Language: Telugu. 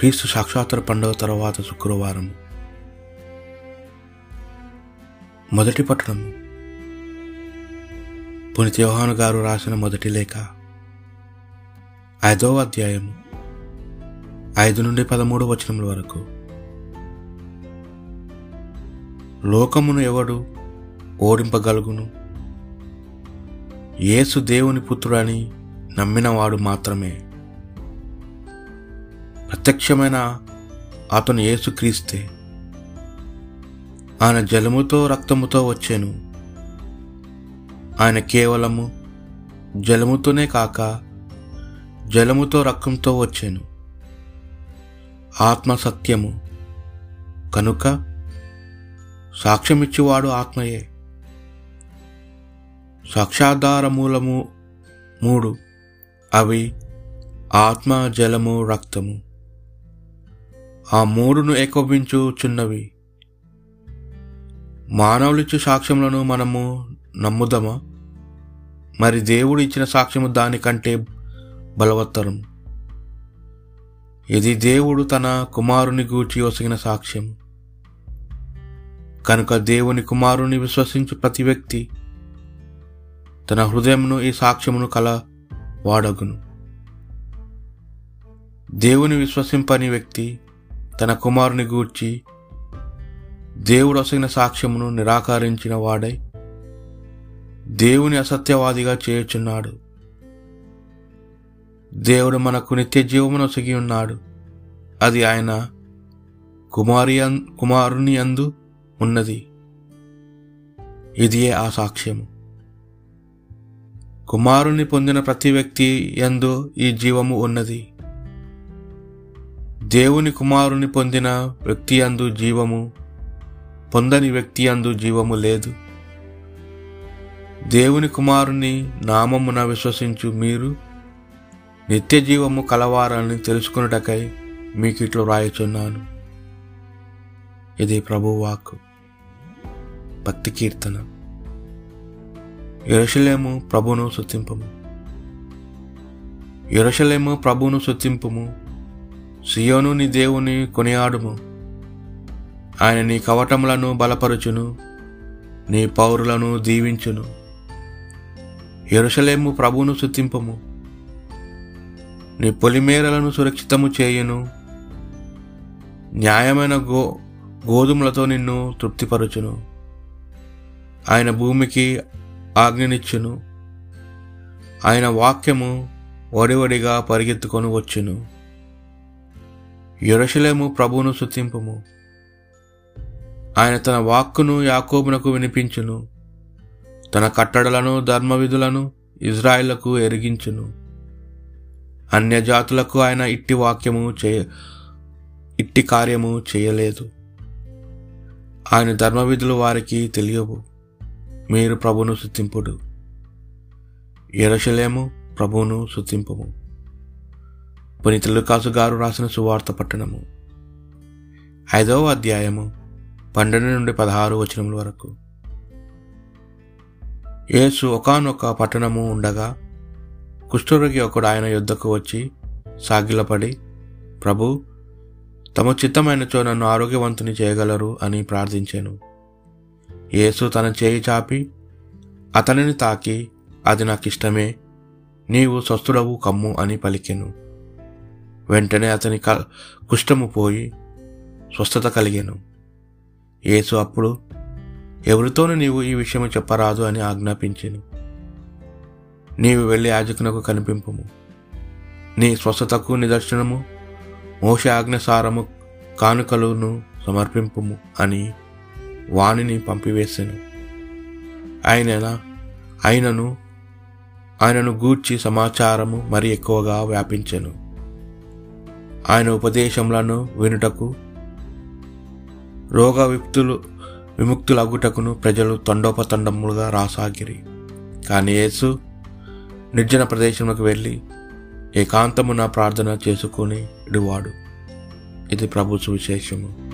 క్రీస్తు సాక్షాత్తర పండుగ తర్వాత శుక్రవారం. మొదటి పట్టణము పునిత యోహాను గారు రాసిన మొదటి లేఖ. ఐదవ అధ్యాయము ఐదు నుండి పదమూడు వచనముల వరకు. లోకమును ఎవడు ఓడింపగలుగును? యేసు దేవుని పుత్రుడని నమ్మినవాడు మాత్రమే. ప్రత్యక్షమైన అతను ఏసుక్రీస్తే ఆయన జలముతో రక్తముతో వచ్చాను. ఆయన కేవలము జలముతోనే కాక జలముతో రక్తంతో వచ్చాను. ఆత్మ సత్యము. కనుక సాక్ష్యమిచ్చేవాడు ఆత్మయే. సాక్షాధార మూలము మూడు. అవి ఆత్మ జలము రక్తము. ఆ మూడును ఏకోపించుచున్నవి. మానవులిచ్చు సాక్ష్యములను మనము నమ్ముదమా? మరి దేవుడు ఇచ్చిన సాక్ష్యము దానికంటే బలవత్తరం. ఇది దేవుడు తన కుమారుని గూర్చి వసిగిన సాక్ష్యం. కనుక దేవుని కుమారుని విశ్వసించు ప్రతి వ్యక్తి తన హృదయమును ఈ సాక్ష్యమును కల వాడగును. దేవుని విశ్వసింపని వ్యక్తి తన కుమారుని గూర్చి దేవుడు అసగిన సాక్ష్యమును నిరాకరించిన వాడై దేవుని అసత్యవాదిగా చేయుచున్నాడు. దేవుడు మనకు నిత్య జీవమును ఒసగి ఉన్నాడు. అది ఆయన కుమారి కుమారుని అందు ఉన్నది. ఇదియే ఆ సాక్ష్యము. కుమారుని పొందిన ప్రతి వ్యక్తి ఎందు ఈ జీవము ఉన్నది. దేవుని కుమారుని పొందిన వ్యక్తి అందు జీవము పొందని వ్యక్తి అందు జీవము లేదు. దేవుని కుమారుని నామమున విశ్వసించు మీరు నిత్య జీవము కలవారని తెలుసుకున్నటకై మీకు ఇట్లు రాయుచున్నాను ఇది ప్రభువాక్ భక్తి కీర్తన. ఎరుషలేము ప్రభును సుతింపము ఎరుషలేము ప్రభును సుతింపుము సియోను నీ దేవుని కొనియాడుము. ఆయన నీ కవటములను బలపరుచును. నీ పౌరులను దీవించును. ఎరుషలేము ప్రభువును సుతింపము నీ పొలిమేరలను సురక్షితము చేయును. న్యాయమైన గో గోధుమలతో నిన్ను తృప్తిపరచును. ఆయన భూమికి ఆజ్ఞనిచ్చును. ఆయన వాక్యము వడివడిగా పరిగెత్తుకొని వచ్చును. ఎరుషలేము ప్రభువును సుతింపము ఆయన తన వాక్కును యాకోబునకు వినిపించును. తన కట్టడలను ధర్మవిధులను ఇజ్రాయిలకు ఎరిగించును. అన్యజాతులకు ఆయన ఇట్టి వాక్యము చేయ ఇట్టి కార్యము చేయలేదు. ఆయన ధర్మవిధులు వారికి తెలియవు. మీరు ప్రభును శుతింపుడు ఎరషలేము ప్రభువును శుతింపము పునీత లుకాసు గారు రాసిన సువార్త పట్టణము. ఐదవ అధ్యాయము పన్నెండు నుండి పదహారు వచనముల వరకు. యేసు ఒకనొక పట్టణము ఉండగా కుష్ఠరోగి ఒకడు ఆయన యుద్ధకు వచ్చి సాగిలపడి ప్రభు తమ చిత్తమైనచో నన్ను ఆరోగ్యవంతుని చేయగలరు అని ప్రార్థించాను. యేసు తన చేయి చాపి అతనిని తాకి అది నాకు ఇష్టమే నీవు స్వస్థుడవు కమ్ము అని పలికెను. వెంటనే అతని క కుష్టము పోయి స్వస్థత కలిగాను. యేసు అప్పుడు ఎవరితోనూ నీవు ఈ విషయము చెప్పరాదు అని ఆజ్ఞాపించాను. నీవు వెళ్ళి యాజకునకు కనిపింపము. నీ స్వస్థతకు నిదర్శనము మోష ఆజ్ఞసారము కానుకలను సమర్పింపుము అని వాణిని పంపివేశాను ఆయన ఆయనను ఆయనను గూర్చి సమాచారము మరి ఎక్కువగా వ్యాపించాను. ఆయన ఉపదేశములను వినుటకు రోగ విముక్తులు విముక్తులగుటకును ప్రజలు తండోపతండములుగా రాసాగిరి. కానీ యేసు నిర్జన ప్రదేశంలోకి వెళ్ళి ఏకాంతమున ప్రార్థన చేసుకుని ఇది ప్రభు సువిశేషము.